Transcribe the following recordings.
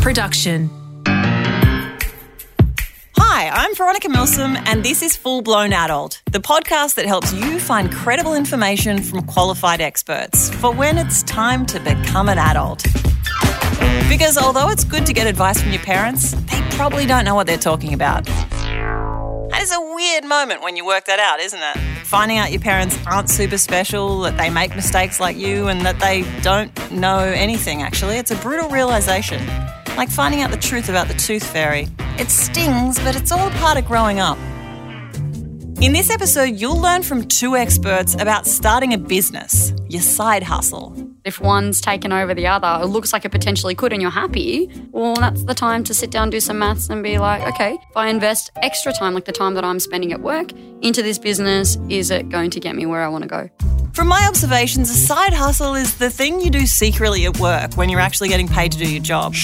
production. Hi, I'm Veronica Milsom, and this is Full Blown Adult, the podcast that helps you find credible information from qualified experts for when it's time to become an adult. Because although it's good to get advice from your parents, they probably don't know what they're talking about. That is a weird moment when you work that out, isn't it? Finding out your parents aren't super special, that they make mistakes like you, and that they don't know anything, actually. It's a brutal realization. Like finding out the truth about the tooth fairy. It stings, but it's all part of growing up. In this episode, you'll learn from two experts about starting a business, your side hustle. If one's taken over the other, it looks like it potentially could, and you're happy, well, that's the time to sit down, do some maths, and be like, okay, if I invest extra time, like the time that I'm spending at work, into this business, is it going to get me where I want to go? From my observations, a side hustle is the thing you do secretly at work when you're actually getting paid to do your job.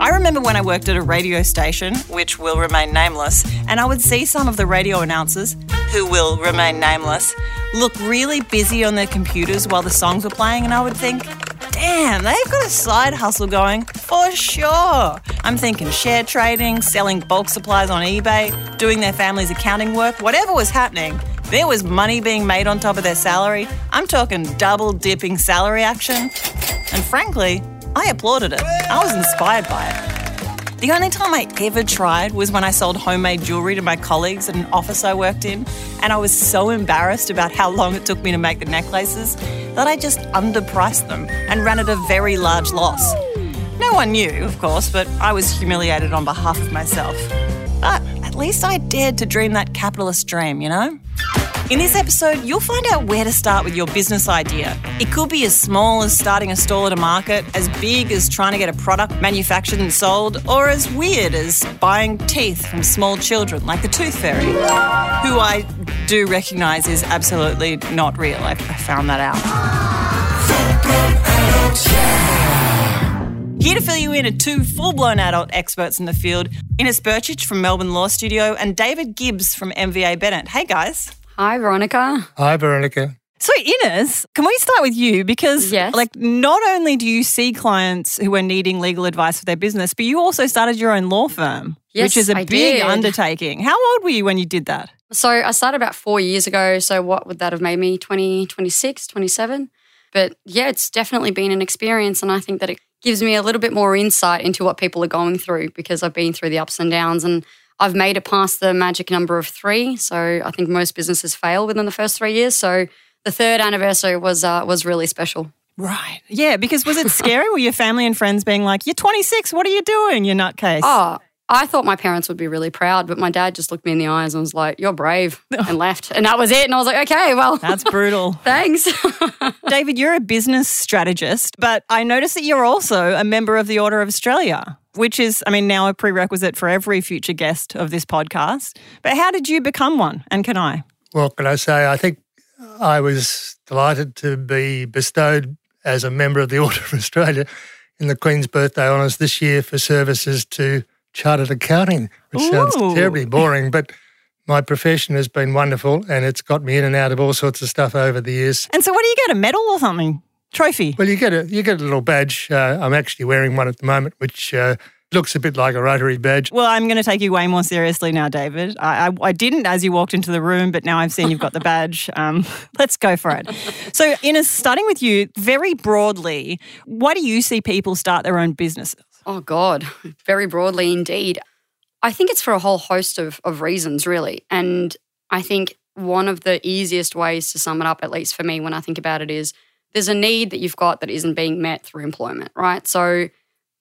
I remember when I worked at a radio station, which will remain nameless, and I would see some of the radio announcers, who will remain nameless, look really busy on their computers while the songs were playing, and I would think, damn, they've got a side hustle going for sure. I'm thinking share trading, selling bulk supplies on eBay, doing their family's accounting work, whatever was happening. There was money being made on top of their salary. I'm talking double dipping salary action. And frankly, I applauded it. I was inspired by it. The only time I ever tried was when I sold homemade jewellery to my colleagues at an office I worked in, and I was so embarrassed about how long it took me to make the necklaces that I just underpriced them and ran at a very large loss. No one knew, of course, but I was humiliated on behalf of myself. But at least I dared to dream that capitalist dream, you know? In this episode, you'll find out where to start with your business idea. It could be as small as starting a stall at a market, as big as trying to get a product manufactured and sold, or as weird as buying teeth from small children like the Tooth Fairy, who I do recognise is absolutely not real. I, I found that out. Here to fill you in are two full blown adult experts in the field Ines Brcic from Melbourne Law Studio and David Gibbs from MVA Bennett. Hey guys. Hi, Veronica. Hi, Veronica. So, Ines, can we start with you? Because, Yes. like, not only do you see clients who are needing legal advice for their business, but you also started your own law firm, Yes, which is a I big did. undertaking. How old were you when you did that? So I started about four years ago. So what would that have made me? 20, 26, 27? But yeah, it's definitely been an experience. And I think that it gives me a little bit more insight into what people are going through because I've been through the ups and downs and I've made it past the magic number of three. So I think most businesses fail within the first three years. So the third anniversary was uh, was really special. Right. Yeah, because was it scary? were your family and friends being like, You're 26, what are you doing, you nutcase? Oh, I thought my parents would be really proud, but my dad just looked me in the eyes and was like, "You're brave," and left, and that was it. And I was like, "Okay, well, That's brutal. thanks." David, you're a business strategist, but I noticed that you're also a member of the Order of Australia, which is, I mean, now a prerequisite for every future guest of this podcast. But how did you become one? And can I? Well, can I say? I think I was delighted to be bestowed as a member of the Order of Australia in the Queen's Birthday Honours this year for services to chartered accounting, which sounds terribly boring, but my profession has been wonderful and it's got me in and out of all sorts of stuff over the years. And so, what do you get? A medal or something? Trophy? Well, you get a you get a little badge. Uh, I'm actually wearing one at the moment, which uh, looks a bit like a Rotary badge. Well, I'm going to take you way more seriously now, David. I, I, I didn't as you walked into the room, but now I've seen you've got the badge. Um, let's go for it. So, Ines, starting with you, very broadly, why do you see people start their own businesses? Oh, God, very broadly indeed. I think it's for a whole host of, of reasons, really. And I think one of the easiest ways to sum it up, at least for me when I think about it, is there's a need that you've got that isn't being met through employment, right? So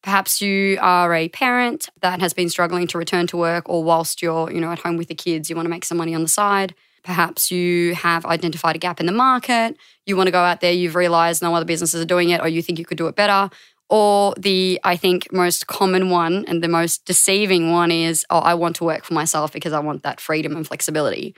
perhaps you are a parent that has been struggling to return to work, or whilst you're, you know, at home with the kids, you want to make some money on the side. Perhaps you have identified a gap in the market. You want to go out there, you've realized no other businesses are doing it, or you think you could do it better. Or the, I think, most common one and the most deceiving one is, oh, I want to work for myself because I want that freedom and flexibility.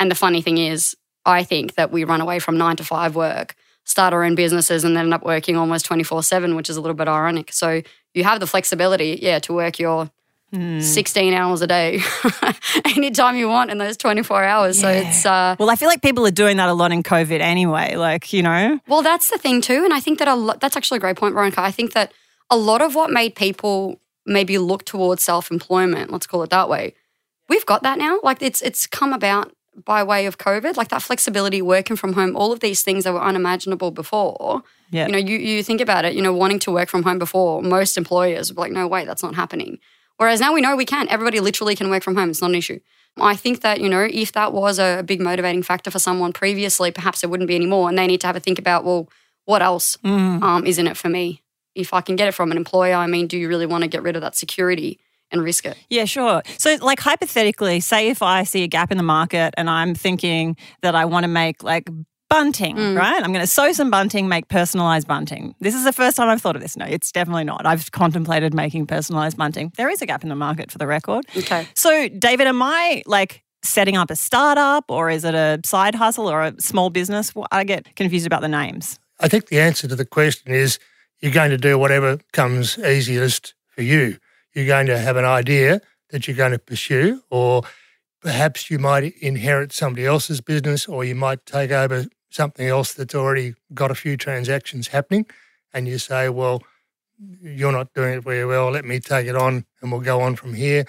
And the funny thing is, I think that we run away from nine to five work, start our own businesses, and then end up working almost 24 7, which is a little bit ironic. So you have the flexibility, yeah, to work your 16 hours a day anytime you want in those 24 hours. So it's, uh, Well, I feel like people are doing that a lot in COVID anyway. Like, you know, Well, that's the thing too, and I think that a lot, that's actually a great point, Veronica. I think that a lot of what made people maybe look towards self employment, let's call it that way. We've got that now. Like it's it's come about by way of COVID, like that flexibility, working from home, all of these things that were unimaginable before. Yeah. You know, you, you think about it, you know, wanting to work from home before, most employers were like, no, wait, that's not happening. Whereas now we know we can. Everybody literally can work from home. It's not an issue. I think that, you know, if that was a big motivating factor for someone previously, perhaps it wouldn't be anymore. And they need to have a think about, well, what else um, is in it for me? If I can get it from an employer, I mean, do you really want to get rid of that security and risk it? Yeah, sure. So, like, hypothetically, say if I see a gap in the market and I'm thinking that I want to make like bunting, mm. right? I'm going to sew some bunting, make personalized bunting. This is the first time I've thought of this. No, it's definitely not. I've contemplated making personalized bunting. There is a gap in the market for the record. Okay. So, David, am I like setting up a startup or is it a side hustle or a small business? Well, I get confused about the names. I think the answer to the question is you're going to do whatever comes easiest for you. You're going to have an idea that you're going to pursue, or perhaps you might inherit somebody else's business, or you might take over something else that's already got a few transactions happening. And you say, well, you're not doing it very well. Let me take it on and we'll go on from here.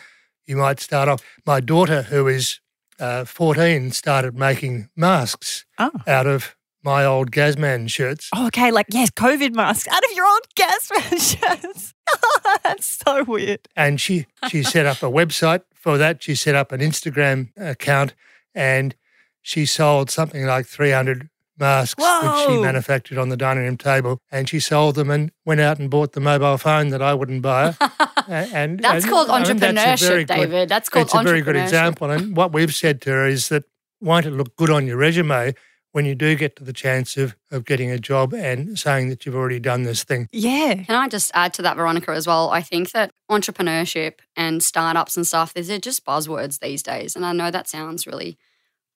You might start off. My daughter, who is uh, 14, started making masks Oh. out of my old Gazman shirts. Oh, okay, like yes, COVID masks out of your old gas shirts. That's so weird. and she she set up a website for that. She set up an Instagram account, and she sold something like three hundred masks which she manufactured on the dining room table, and she sold them and went out and bought the mobile phone that I wouldn't buy. And That's and, called I mean, that's a entrepreneurship, good- David. That's called it's a very good example. And what we've said to her is that won't it look good on your resume when you do get to the chance of, of getting a job and saying that you've already done this thing? Yeah. Can I just add to that, Veronica, as well? I think that entrepreneurship and startups and stuff, these are just buzzwords these days. And I know that sounds really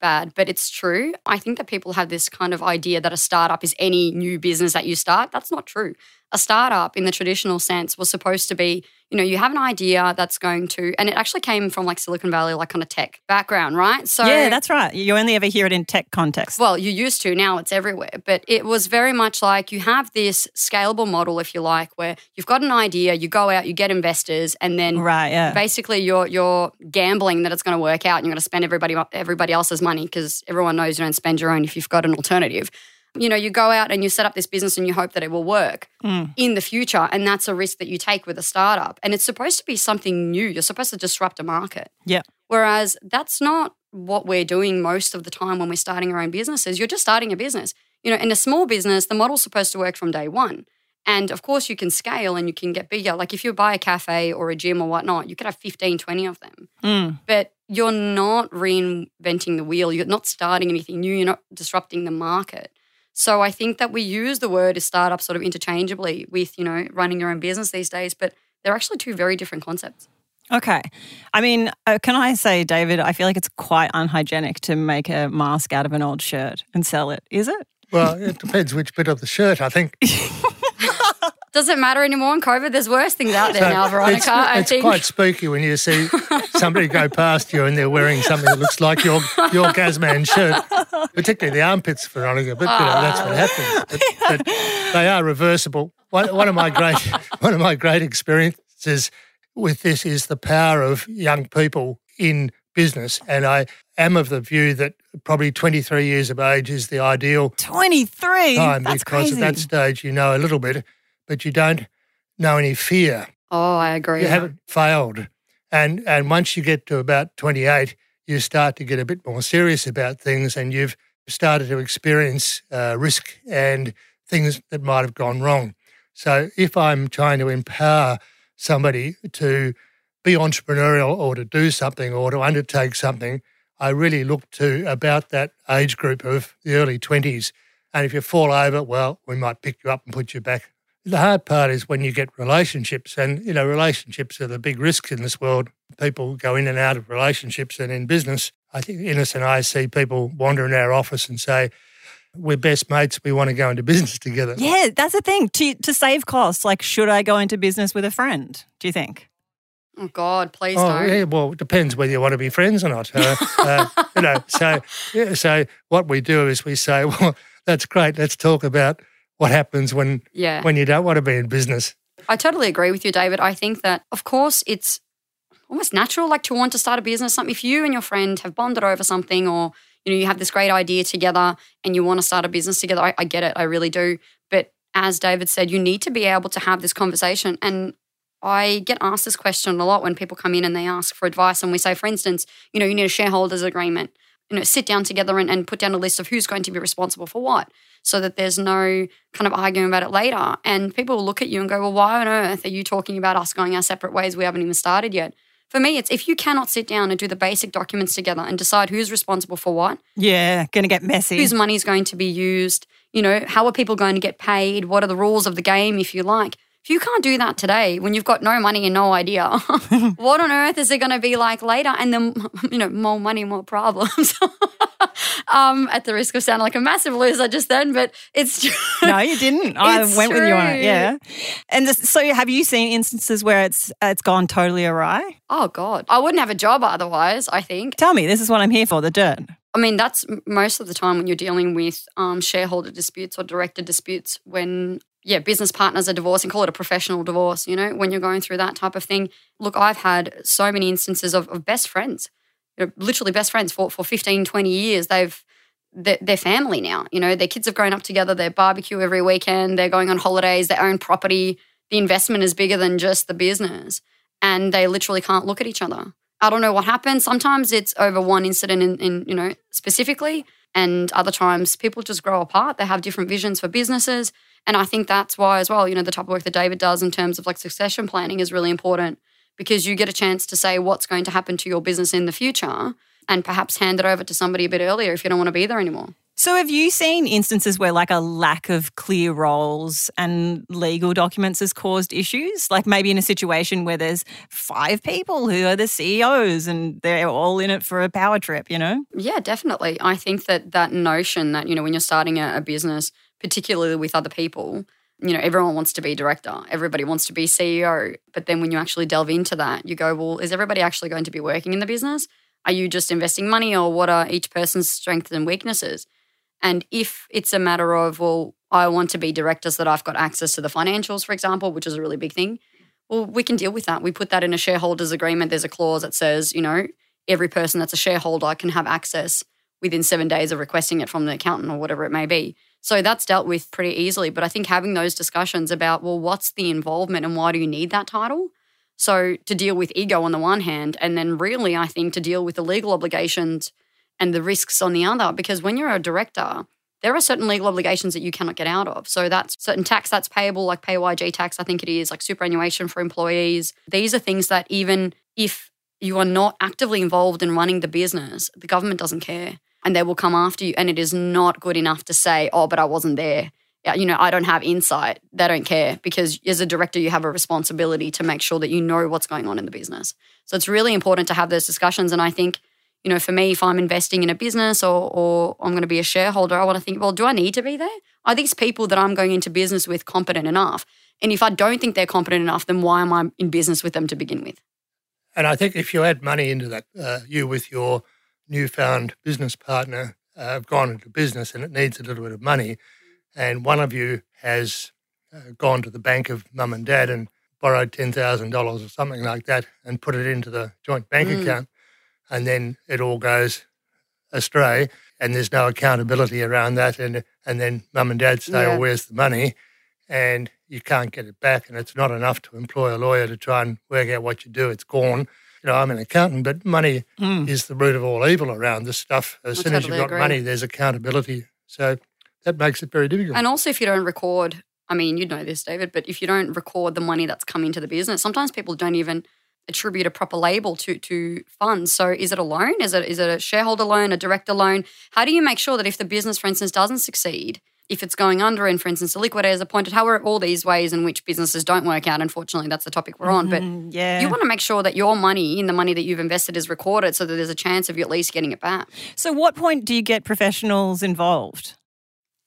bad, but it's true. I think that people have this kind of idea that a startup is any new business that you start. That's not true. A startup in the traditional sense was supposed to be, you know, you have an idea that's going to, and it actually came from like Silicon Valley, like kind of tech background, right? So yeah, that's right. You only ever hear it in tech context. well, you used to, now it's everywhere. But it was very much like you have this scalable model, if you like, where you've got an idea, you go out, you get investors, and then right, yeah. basically you're you're gambling that it's going to work out and you're going to spend everybody everybody else's money because everyone knows you don't spend your own if you've got an alternative. You know, you go out and you set up this business and you hope that it will work Mm. in the future, and that's a risk that you take with a startup. And it's supposed to be something new. You're supposed to disrupt a market. Yeah. Whereas that's not what we're doing most of the time when we're starting our own businesses. You're just starting a business. You know, in a small business, the model's supposed to work from day one. And of course, you can scale and you can get bigger. Like if you buy a cafe or a gym or whatnot, you could have 15, 20 of them. Mm. But you're not reinventing the wheel. You're not starting anything new. You're not disrupting the market. So I think that we use the word startup sort of interchangeably with, you know, running your own business these days, but they're actually two very different concepts. Okay. I mean, uh, can I say, David, I feel like it's quite unhygienic to make a mask out of an old shirt and sell it. Is it? Well, it depends which bit of the shirt. I think Doesn't matter anymore in COVID. There's worse things out there So now, Veronica. It's, I it's think. quite spooky when you see somebody go past you and they're wearing something that looks like your your Gazman shirt, particularly the armpits, Veronica. But you know, that's what happens. But, but they are reversible. One, one of my great one of my great experiences with this is the power of young people in business, and I am of the view that probably 23 years of age is the ideal 23. time That's because crazy. at that stage you know a little bit, but you don't know any fear oh, I agree. you haven't failed. And and once you get to about 28, you start to get a bit more serious about things and you've started to experience uh, risk and things that might have gone wrong. So if I'm trying to empower somebody to be entrepreneurial or to do something or to undertake something, I really look to about that age group of the early 20s. And if you fall over, well, we might pick you up and put you back the hard part is when you get relationships, and you know, relationships are the big risks in this world. People go in and out of relationships, and in business, I think Ines and I see people wander in our office and say, "We're best mates. We want to go into business together." yeah, that's the thing. To, to save costs, like, should I go into business with a friend? Do you think? Oh, God, please Oh, don't. yeah. Well, it depends whether you want to be friends or not. Uh, uh, you know, so yeah, so what we do is we say, "Well, that's great. Let's talk about what happens when Yeah. when you don't want to be in business." I totally agree with you, David. I think that, of course, it's almost natural, like to want to start a business. Something if you and your friend have bonded over something, or you know, you have this great idea together and you want to start a business together. I, I get it, I really do. But as David said, you need to be able to have this conversation. And I get asked this question a lot when people come in and they ask for advice. And we say, for instance, you know, you need a shareholders agreement. You know, sit down together and, and put down a list of who's going to be responsible for what so that there's no kind of arguing about it later. And people will look at you and go, well, why on earth are you talking about us going our separate ways? We haven't even started yet. For me, it's if you cannot sit down and do the basic documents together and decide who's responsible for what, Yeah, going to get messy. whose money is going to be used, you know, how are people going to get paid, what are the rules of the game, if you like. You can't do that today when you've got no money and no idea, what on earth is it going to be like later? And then, you know, more money, more problems. um, at the risk of sounding like a massive loser just then, but it's true. no, you didn't. I went with you on it. Yeah. And so, have you seen instances where it's it's gone totally awry? Oh God, I wouldn't have a job otherwise. I think. Tell me. This is what I'm here for. The dirt. I mean, that's most of the time when you're dealing with um, shareholder disputes or director disputes. When yeah, business partners are divorcing, call it a professional divorce. You know, when you're going through that type of thing. Look, I've had so many instances of, of best friends, you know, literally best friends for for 15, 20 years. They've they're, they're family now. You know, their kids have grown up together. They barbecue every weekend. They're going on holidays. They own property. The investment is bigger than just the business, and they literally can't look at each other. I don't know what happened. Sometimes it's over one incident in, in you know specifically, and other times people just grow apart. They have different visions for businesses, and I think that's why as well. You know, the type of work that David does in terms of like succession planning is really important because you get a chance to say what's going to happen to your business in the future, and perhaps hand it over to somebody a bit earlier if you don't want to be there anymore. So, have you seen instances where, like, a lack of clear roles and legal documents has caused issues? Like, maybe in a situation where there's five people who are the CEOs and they're all in it for a power trip, you know? Yeah, definitely. I think that that notion that, you know, when you're starting a, a business, particularly with other people, you know, everyone wants to be director, everybody wants to be CEO. But then when you actually delve into that, you go, well, is everybody actually going to be working in the business? Are you just investing money or what are each person's strengths and weaknesses? And if it's a matter of, well, I want to be director so that I've got access to the financials, for example, which is a really big thing, well, we can deal with that. We put that in a shareholders agreement. There's a clause that says, you know, every person that's a shareholder can have access within seven days of requesting it from the accountant or whatever it may be. So that's dealt with pretty easily. But I think having those discussions about, well, what's the involvement and why do you need that title? So to deal with ego on the one hand, and then really, I think to deal with the legal obligations and the risks on the other, because when you're a director, there are certain legal obligations that you cannot get out of. So that's certain tax that's payable, like PAYG tax, I think it is, like superannuation for employees. These are things that even if you are not actively involved in running the business, the government doesn't care and they will come after you. And it is not good enough to say, oh, but I wasn't there. You know, I don't have insight. They don't care because as a director, you have a responsibility to make sure that you know what's going on in the business. So it's really important to have those discussions. And I think you know, for me, if I'm investing in a business or, or I'm going to be a shareholder, I want to think, well, do I need to be there? Are these people that I'm going into business with competent enough? And if I don't think they're competent enough, then why am I in business with them to begin with? And I think if you add money into that, uh, you with your newfound business partner uh, have gone into business and it needs a little bit of money, and one of you has uh, gone to the bank of mum and dad and borrowed $10,000 or something like that and put it into the joint bank Mm. account, and then it all goes astray and there's no accountability around that. And, and then mum and dad say, Yeah. oh, where's the money? And you can't get it back. And it's not enough to employ a lawyer to try and work out what you do. It's gone. You know, I'm an accountant, but money Mm. is the root of all evil around this stuff. As I soon as you've got agree. money, there's accountability. So that makes it very difficult. And also, if you don't record, I mean, you know this, David, but if you don't record the money that's come into the business, sometimes people don't even attribute a proper label to to funds. So, is it a loan? Is it is it a shareholder loan, a director loan? How do you make sure that if the business, for instance, doesn't succeed, if it's going under, and for instance, the liquidator is appointed, how are all these ways in which businesses don't work out? Unfortunately, that's the topic we're on. But Mm, yeah. you want to make sure that your money and the money that you've invested is recorded so that there's a chance of you at least getting it back. so, what point do you get professionals involved?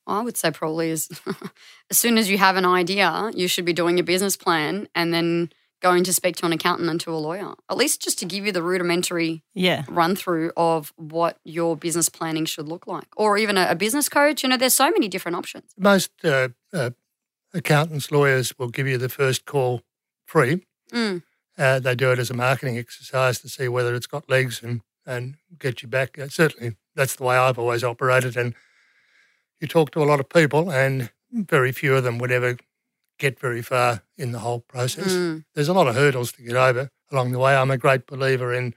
I would say probably is as soon as you have an idea, you should be doing a business plan and then going to speak to an accountant and to a lawyer. At least just to give you the rudimentary Yeah. run through of what your business planning should look like. Or even a, a business coach. You know, there's so many different options. Most uh, uh, accountants, lawyers will give you the first call free. Mm. Uh, they do it as a marketing exercise to see whether it's got legs and, and get you back. Uh, certainly, that's the way I've always operated. And you talk to a lot of people, and very few of them would ever get very far in the whole process. Mm. There's a lot of hurdles to get over along the way. I'm a great believer in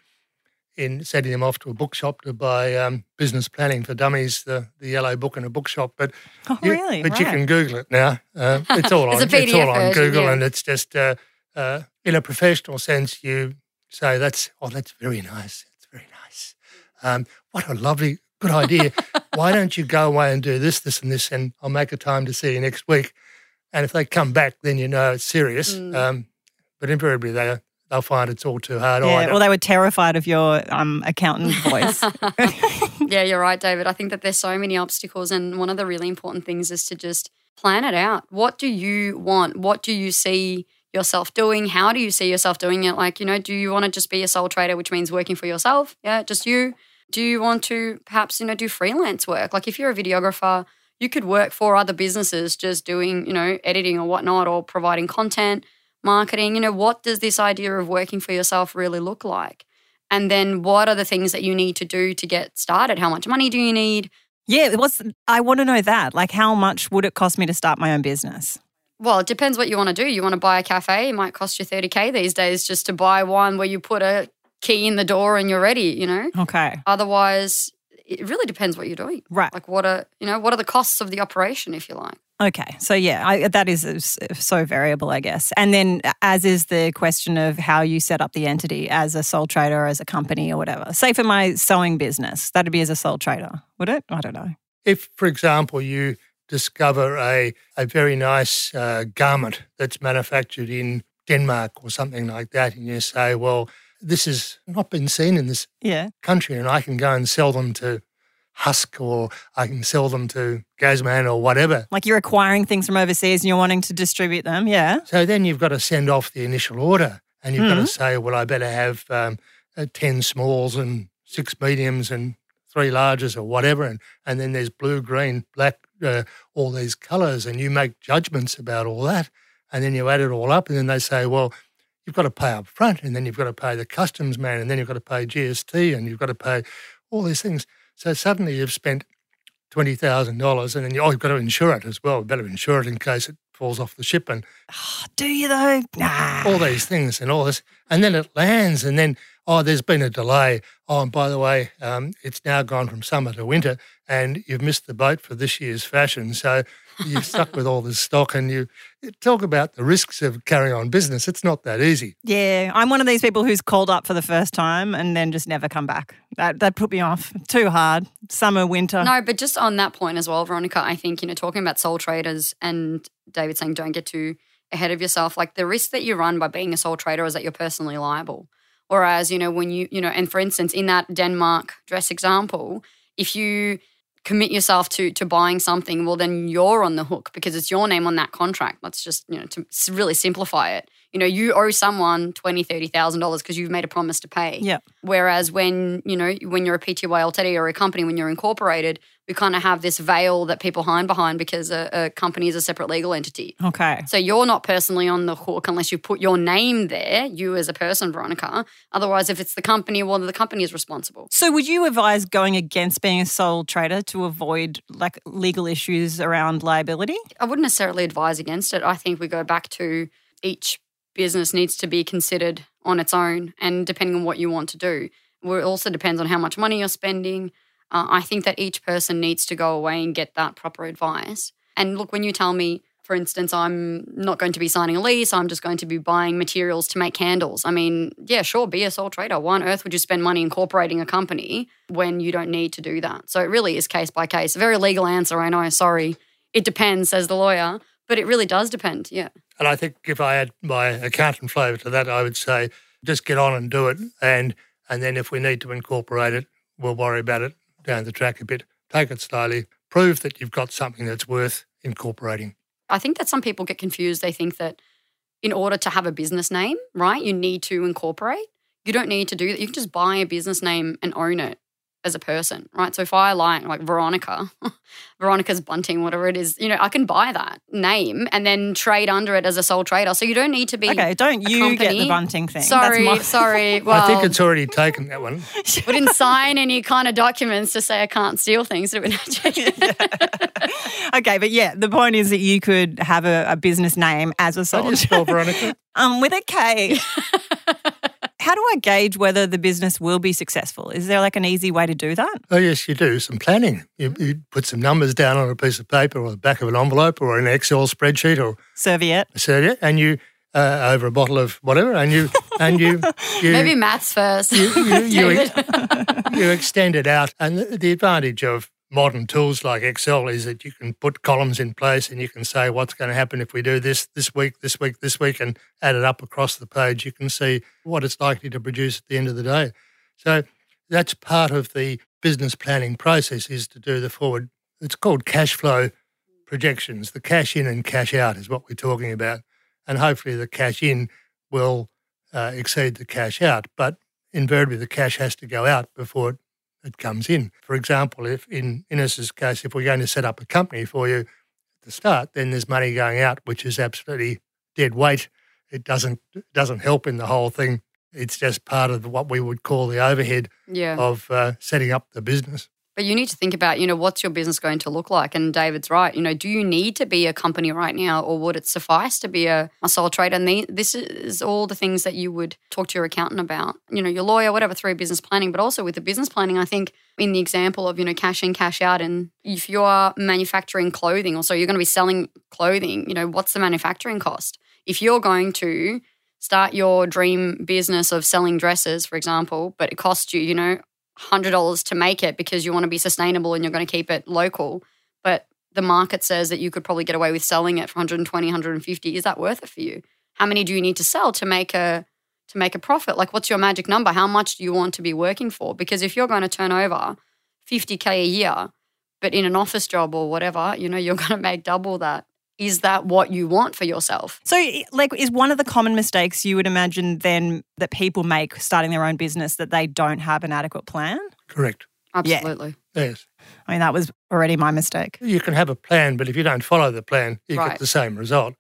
in sending them off to a bookshop to buy um, business planning for dummies, the, the yellow book in a bookshop. But Oh, you, really? But you can Google it now. Uh, it's all on. it's all on version, Google, yeah. and it's just uh, uh, in a professional sense. You say that's oh, that's very nice. It's very nice. Um, what a lovely, good idea. Why don't you go away and do this, this, and this, and I'll make a time to see you next week. And if they come back, then you know it's serious. Mm. Um, but invariably, they they'll find it's all too hard. Yeah, well, they were terrified of your um, accountant voice. yeah, you're right, David. I think that there's so many obstacles, and one of the really important things is to just plan it out. What do you want? What do you see yourself doing? How do you see yourself doing it? Like, you know, do you want to just be a sole trader, which means working for yourself? Yeah, just you. Do you want to perhaps, you know, do freelance work? Like, if you're a videographer, you could work for other businesses just doing, you know, editing or whatnot, or providing content, marketing. You know, what does this idea of working for yourself really look like? And then what are the things that you need to do to get started? How much money do you need? yeah, what's I want to know that. Like, how much would it cost me to start my own business? Well, it depends what you want to do. You want to buy a cafe, it might cost you 30K these days just to buy one where you put a key in the door and you're ready, you know? Okay, Otherwise, it really depends what you're doing. right. Like what are, you know, what are the costs of the operation if you like? Okay, so yeah, I, that is so variable, I guess. And then, as is the question of how you set up the entity as a sole trader or as a company or whatever. Say for my sewing business, that'd be as a sole trader, would it? I don't know. if, for example, you discover a, a very nice uh, garment that's manufactured in Denmark or something like that, and you say, well, this has not been seen in this Yeah. country, and I can go and sell them to Husk or I can sell them to Gazman or whatever. Like you're acquiring things from overseas and you're wanting to distribute them. Yeah. So then you've got to send off the initial order and you've got Mhm. to say, well, I better have um, uh, 10 smalls and six mediums and three larges or whatever. And, and then there's blue, green, black, uh, all these colours. And you make judgments about all that. And then you add it all up. And then they say, well, you've got to pay up front. And then you've got to pay the customs man. And then you've got to pay GST. And you've got to pay all these things. So suddenly you've spent $20,000 and then you, oh, you've got to insure it as well. Better insure it in case it falls off the ship. And Oh, do you though? Nah. all these things and all this. And then it lands, and then, oh, there's been a delay. Oh, and by the way, um, it's now gone from summer to winter, and you've missed the boat for this year's fashion. So you're stuck with all this stock, and you, you talk about the risks of carrying on business. It's not that easy. Yeah, I'm one of these people who's called up for the first time and then just never come back. That that put me off. Too hard. Summer, winter. No, but just on that point as well, Veronica, I think, you know, talking about sole traders and David saying don't get too ahead of yourself, like the risk that you run by being a sole trader is that you're personally liable. Whereas, you know, when you, you know, and for instance, in that Denmark dress example, if you commit yourself to to buying something, well, then you're on the hook because it's your name on that contract. Let's just, you know, to really simplify it. You know, you owe someone twenty, thirty thousand dollars because you've made a promise to pay. Yeah. Whereas when you know when you're a PTY Ltd or a company when you're incorporated, we kind of have this veil that people hide behind because a, a company is a separate legal entity. Okay. So you're not personally on the hook unless you put your name there, you as a person, Veronica. Otherwise, if it's the company, well, the company is responsible. So would you advise going against being a sole trader to avoid like legal issues around liability? I wouldn't necessarily advise against it. I think we go back to each business needs to be considered on its own and depending on what you want to do. It also depends on how much money you're spending. Uh, I think that each person needs to go away and get that proper advice. And look, when you tell me, for instance, I'm not going to be signing a lease, I'm just going to be buying materials to make candles. I mean, yeah, sure, be a sole trader. Why on earth would you spend money incorporating a company when you don't need to do that? So it really is case by case. A very legal answer, I know, sorry. It depends, says the lawyer, but it really does depend, yeah. And I think if I add my accountant flavour to that, I would say just get on and do it. And and then if we need to incorporate it, we'll worry about it down the track a bit. Take it slowly. Prove that you've got something that's worth incorporating. I think that some people get confused. They think that in order to have a business name, right, you need to incorporate. You don't need to do that. You can just buy a business name and own it as a person, right? So if I like like Veronica, Veronica's bunting, whatever it is, you know, I can buy that name and then trade under it as a sole trader. So you don't need to be Okay, don't a you get the bunting thing. That's Sorry, my- sorry. Well, I think it's already taken that one. we didn't sign any kind of documents to say I can't steal things. did we? okay, but yeah, the point is that you could have a, a business name as a sole trader. Veronica? um with a K. How do I gauge whether the business will be successful? Is there like an easy way to do that? Oh, yes, you do. Some planning. You, you put some numbers down on a piece of paper or the back of an envelope or an Excel spreadsheet or Serviette. a serviette, and you uh, over a bottle of whatever, and you and you you Maybe maths first. you, you, you, David. you extend it out. And the, the advantage of modern tools like Excel is that you can put columns in place and you can say what's going to happen if we do this this week, this week, this week, and add it up across the page. You can see what it's likely to produce at the end of the day. So that's part of the business planning process is to do the forward. It's called cash flow projections. The cash in and cash out is what we're talking about. And hopefully the cash in will uh, exceed the cash out. But invariably the cash has to go out before it, it comes in. For example, if in Ines's case, if we're going to set up a company for you at the start, then there's money going out, which is absolutely dead weight. It doesn't it doesn't help in the whole thing. It's just part of what we would call the overhead yeah. of uh, setting up the business. But you need to think about, you know, what's your business going to look like? And David's right. You know, do you need to be a company right now or would it suffice to be a, a sole trader? And the, this is all the things that you would talk to your accountant about, you know, your lawyer, whatever, through business planning. But also with the business planning, I think in the example of, you know, cash in, cash out. And if you're manufacturing clothing or so you're going to be selling clothing, you know, what's the manufacturing cost? If you're going to start your dream business of selling dresses, for example, but it costs you, you know, hundred dollars to make it because you want to be sustainable and you're going to keep it local. But the market says that you could probably get away with selling it for 120, 150. Is that worth it for you? How many do you need to sell to make a to make a profit? Like what's your magic number? How much do you want to be working for? Because if you're going to turn over 50k a year, but in an office job or whatever, you know, you're going to make double that. Is that what you want for yourself? So, like, is one of the common mistakes you would imagine then that people make starting their own business that they don't have an adequate plan? Correct. Yeah. Absolutely. Yes. I mean, that was already my mistake. You can have a plan, but if you don't follow the plan, you Right. get the same result.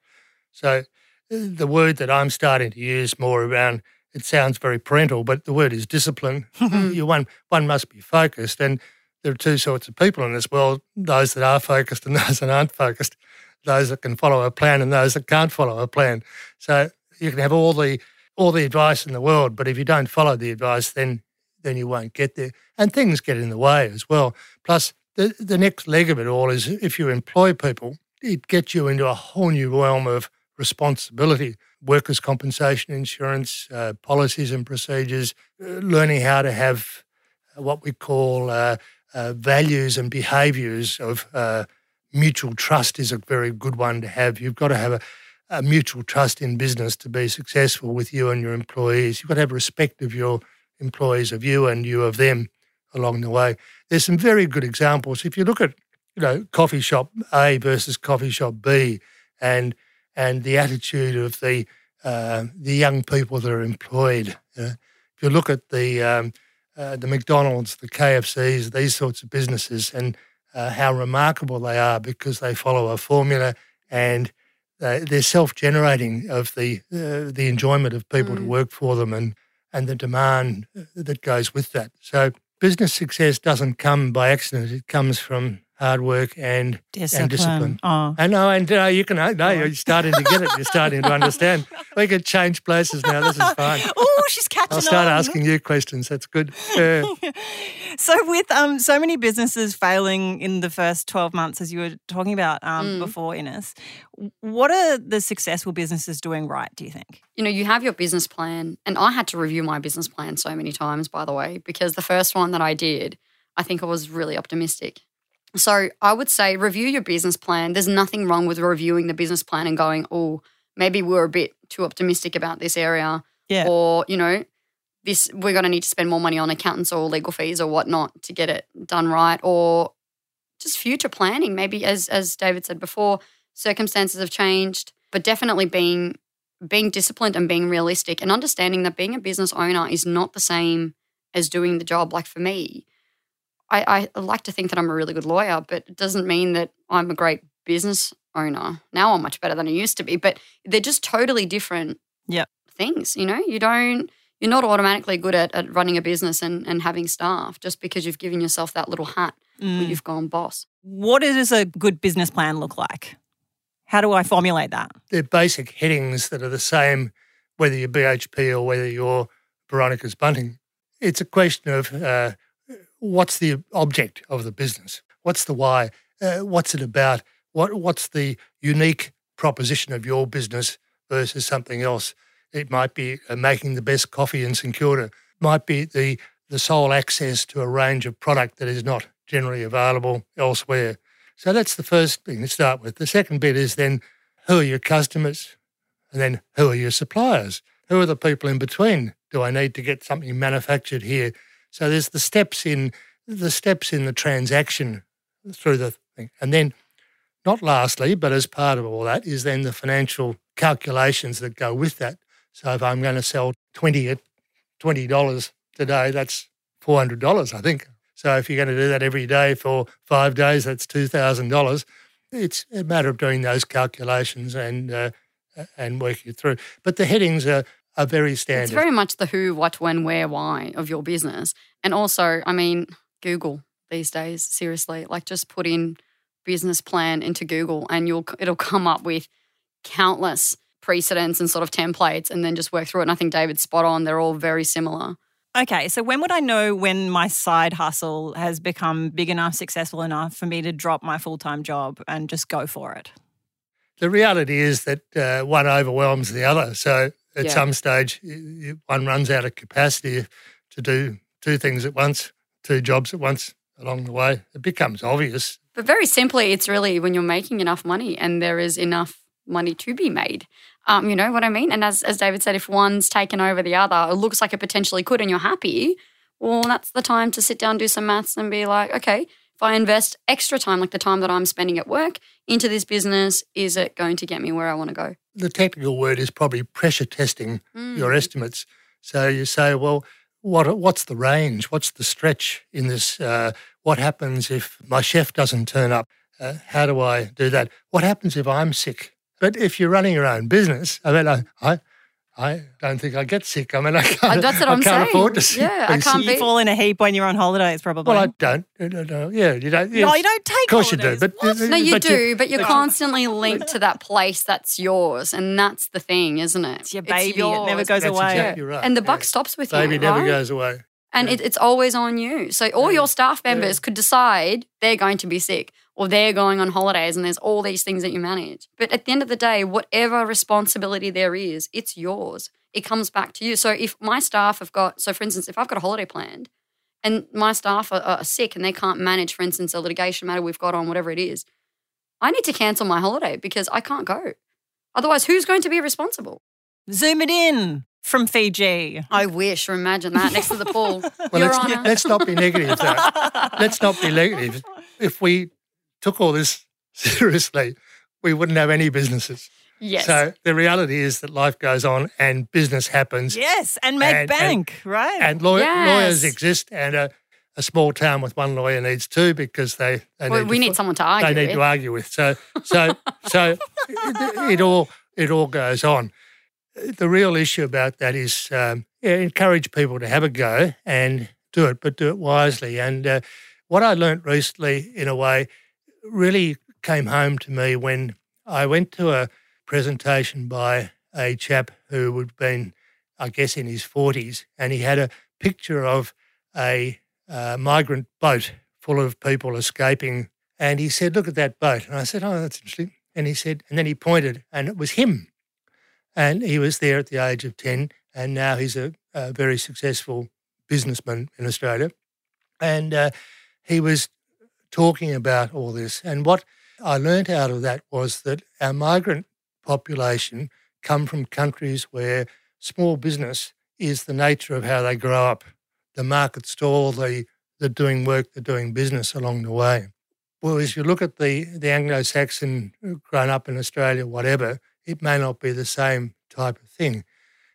So uh, the word that I'm starting to use more around it sounds very parental, but the word is discipline. you one one must be focused, and there are two sorts of people in this world: those that are focused and those that aren't focused. Those that can follow a plan and those that can't follow a plan. So you can have all the all the advice in the world, but if you don't follow the advice, then then you won't get there. And things get in the way as well. Plus, the, the next leg of it all is if you employ people, it gets you into a whole new realm of responsibility. Workers' compensation insurance, uh, policies and procedures, uh, learning how to have what we call uh, uh, values and behaviours of uh, mutual trust is a very good one to have. You've got to have a, a mutual trust in business to be successful with you and your employees. You've got to have respect of your employees, of you and you of them along the way. There's some very good examples. If you look at, you know, coffee shop A versus coffee shop B, and and the attitude of the uh, the young people that are employed. Know. If you look at the um, uh, the McDonald's, the KFCs, these sorts of businesses, and uh, how remarkable they are because they follow a formula and they, they're self-generating of the uh, the enjoyment of people to Mm. work for them and and the demand that goes with that. So business success doesn't come by accident; it comes from hard work and Discipline. discipline. Oh. I know, and uh, you can. uh, No, you're starting to get it. You're starting to understand. We could change places now. This is fine. Oh, she's catching I'll start on. asking you questions. That's good. Yeah. So, with um, so many businesses failing in the first 12 months, as you were talking about um, Mm. before, Ines, what are the successful businesses doing right, do you think? you know, you have your business plan. And I had to review my business plan so many times, by the way, because the first one that I did, I think I was really optimistic. So I would say review your business plan. There's nothing wrong with reviewing the business plan and going, oh, maybe we're a bit too optimistic about this area. Yeah. Or, you know, this we're gonna need to spend more money on accountants or legal fees or whatnot to get it done right. Or just future planning. Maybe as as David said before, circumstances have changed, but definitely being being disciplined and being realistic and understanding that being a business owner is not the same as doing the job. Like for me, I, I like to think that I'm a really good lawyer, but it doesn't mean that I'm a great business owner. Now I'm much better than I used to be, but they're just totally different Yep. things. You know, you don't, you're not automatically good at, at running a business and, and having staff just because you've given yourself that little hat where Mm. you've gone boss. What does a good business plan look like? How do I formulate that? They're basic headings that are the same whether you're BHP or whether you're Veronica's Bunting. It's a question of uh, what's the object of the business? What's the why? Uh, what's it about? What What's the unique proposition of your business versus something else? It might be uh, making the best coffee in St Kilda. Might be the the sole access to a range of product that is not generally available elsewhere. So that's the first thing to start with. The second bit is then who are your customers? And then who are your suppliers? Who are the people in between? Do I need to get something manufactured here? So there's the steps in the steps in the transaction through the thing. And then not lastly, but as part of all that is then the financial calculations that go with that. So if I'm going to sell 20 at $20 today, that's $400, I think. So if you're going to do that every day for five days, that's $2,000. It's a matter of doing those calculations and uh, and working it through. But the headings are, are very standard. It's very much the who, what, when, where, why of your business. And also, I mean, Google these days, seriously, like just put in business plan into Google and you'll it'll come up with countless precedents and sort of templates and then just work through it. And I think David's spot on. They're all very similar. Okay, so when would I know when my side hustle has become big enough, successful enough for me to drop my full time job and just go for it? the reality is that uh, one overwhelms the other. So at Yeah. some stage, one runs out of capacity to do two things at once, two jobs at once along the way. It becomes obvious. But very simply, it's really when you're making enough money and there is enough money to be made. Um, you know what I mean? And as, as David said, if one's taken over the other, it looks like it potentially could and you're happy, well, that's the time to sit down, do some maths and be like, okay, if I invest extra time, like the time that I'm spending at work, into this business, is it going to get me where I want to go? The technical word is probably pressure testing Mm. your estimates. So you say, well, what what's the range? What's the stretch in this? Uh, what happens if my chef doesn't turn up? Uh, how do I do that? What happens if I'm sick? But if you're running your own business, I mean, I, I, I don't think I get sick. I mean, I can't. Uh, that's what I I'm can't saying. afford to Yeah, I be can't sick. You be- fall in a heap when you're on holidays, probably. Well, I don't. I don't know. Yeah, you don't. no, you don't take Of course you do. holidays. But What? No, you but do, but you're but- constantly linked to that place that's yours, and that's the thing, isn't it? It's your baby. It never yours. goes That's away. exactly right. And the yeah. buck stops with you. Baby you, never right? goes away. And Yeah. it, it's always on you. So all Yeah. your staff members Yeah. could decide they're going to be sick or they're going on holidays, and there's all these things that you manage. But at the end of the day, whatever responsibility there is, it's yours. It comes back to you. So if my staff have got, so for instance, if I've got a holiday planned and my staff are, are sick and they can't manage, for instance, a litigation matter we've got on, whatever it is, I need to cancel my holiday because I can't go. Otherwise, who's going to be responsible? Zoom it in from Fiji. I wish, or imagine that next to the pool. Well, Your let's, Honour. let's not be negative. Though. let's not be negative. If we took all this seriously, we wouldn't have any businesses. Yes. So the reality is that life goes on and business happens, Yes, and make And- bank, right? and law- Yes. lawyers exist, and a, a small town with one lawyer needs two because they, they Well, need we to, need someone to argue they need with. to argue with. So so so it, it all it all goes on. The real issue about that is um, yeah, encourage people to have a go and do it, but do it wisely. And uh, what I learnt recently, in a way, really came home to me when I went to a presentation by a chap who had been, I guess, in his 40s, and he had a picture of a uh, migrant boat full of people escaping. And he said, Look at that boat. And I said, Oh, that's interesting. And he said, and then he pointed, and it was him. And he was there at the age of 10, and now he's a, a very successful businessman in Australia. And uh, he was talking about all this. And what I learnt out of that was that our migrant population come from countries where small business is the nature of how they grow up. The market stall, the, the doing work, they're doing business along the way. Whereas if you look at the, the Anglo-Saxon uh, grown up in Australia, whatever, it may not be the same type of thing.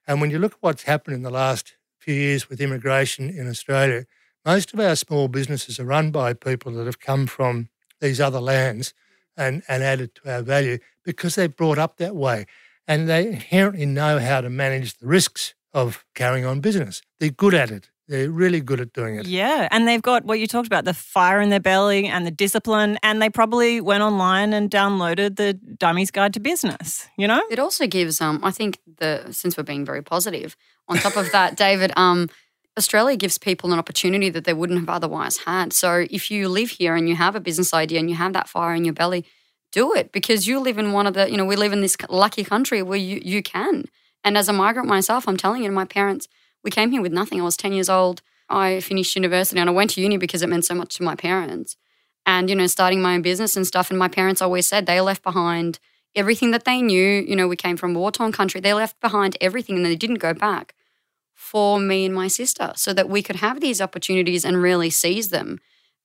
And when you look at what's happened in the last few years with immigration in Australia, Most of our small businesses are run by people that have come from these other lands and, and added to our value because they're brought up that way and they inherently know how to manage the risks of carrying on business. They're good at it. They're really good at doing it. Yeah. And they've got what you talked about the fire in their belly and the discipline. And they probably went online and downloaded the Dummy's Guide to Business, you know? It also gives, um, I think, the since we're being very positive, on top of that, David, um, Australia gives people an opportunity that they wouldn't have otherwise had. So if you live here and you have a business idea and you have that fire in your belly, do it because you live in one of the, you know, we live in this lucky country where you, you can. And as a migrant myself, I'm telling you, my parents, we came here with nothing. I was 10 years old. I finished university and I went to uni because it meant so much to my parents. And, you know, starting my own business and stuff. And my parents always said they left behind everything that they knew. You know, we came from war torn country. They left behind everything and they didn't go back for me and my sister so that we could have these opportunities and really seize them.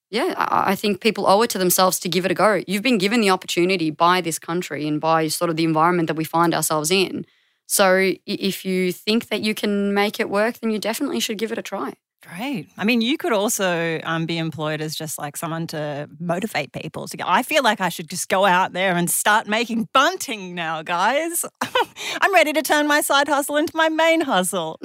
Yeah, I think people owe it to themselves to give it a go. You've been given the opportunity by this country and by sort of the environment that we find ourselves in so if you think that you can make it work, then you definitely should give it a try. Great. I mean, you could also um, be employed as just like someone to motivate people to go. I feel like I should just go out there and start making bunting now, guys. I'm ready to turn my side hustle into my main hustle.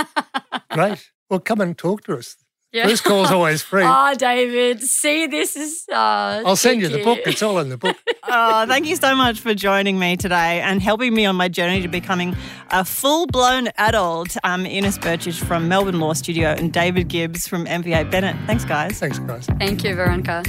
Great. Well, come and talk to us. Yeah. First call's always free. oh, David, see, this is. Uh, I'll send you the book. It's all in the book. oh, thank you so much for joining me today and helping me on my journey to becoming a full blown adult. Um, Ines Brcic from Melbourne Law Studio and David Gibbs from MVA Bennett. Thanks, guys. Thanks, guys. Thank you, Veronica.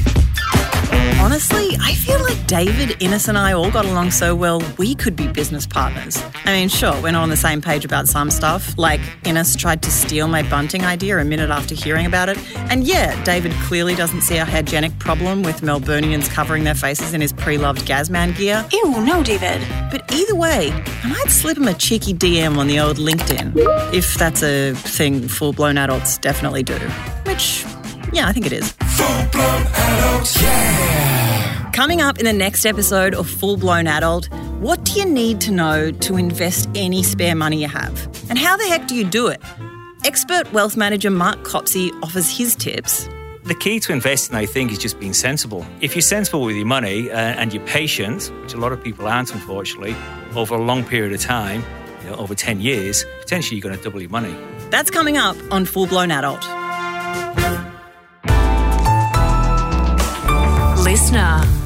Honestly, I feel like David, Ines, and I all got along so well, we could be business partners. I mean, sure, we're not on the same page about some stuff. Like, Ines tried to steal my bunting idea a minute after hearing about it. And yeah, David clearly doesn't see a hygienic problem with Melburnians covering their faces in his pre loved Gazman gear. Ew, no, David. But either way, I might slip him a cheeky DM on the old LinkedIn. If that's a thing full blown adults definitely do. Which, yeah, I think it is. Full blown adults, yeah. Coming up in the next episode of Full Blown Adult, what do you need to know to invest any spare money you have? And how the heck do you do it? Expert wealth manager Mark Copsey offers his tips. The key to investing, I think, is just being sensible. If you're sensible with your money uh, and you're patient, which a lot of people aren't, unfortunately, over a long period of time, you know, over 10 years, potentially you're going to double your money. That's coming up on Full Blown Adult. Listener.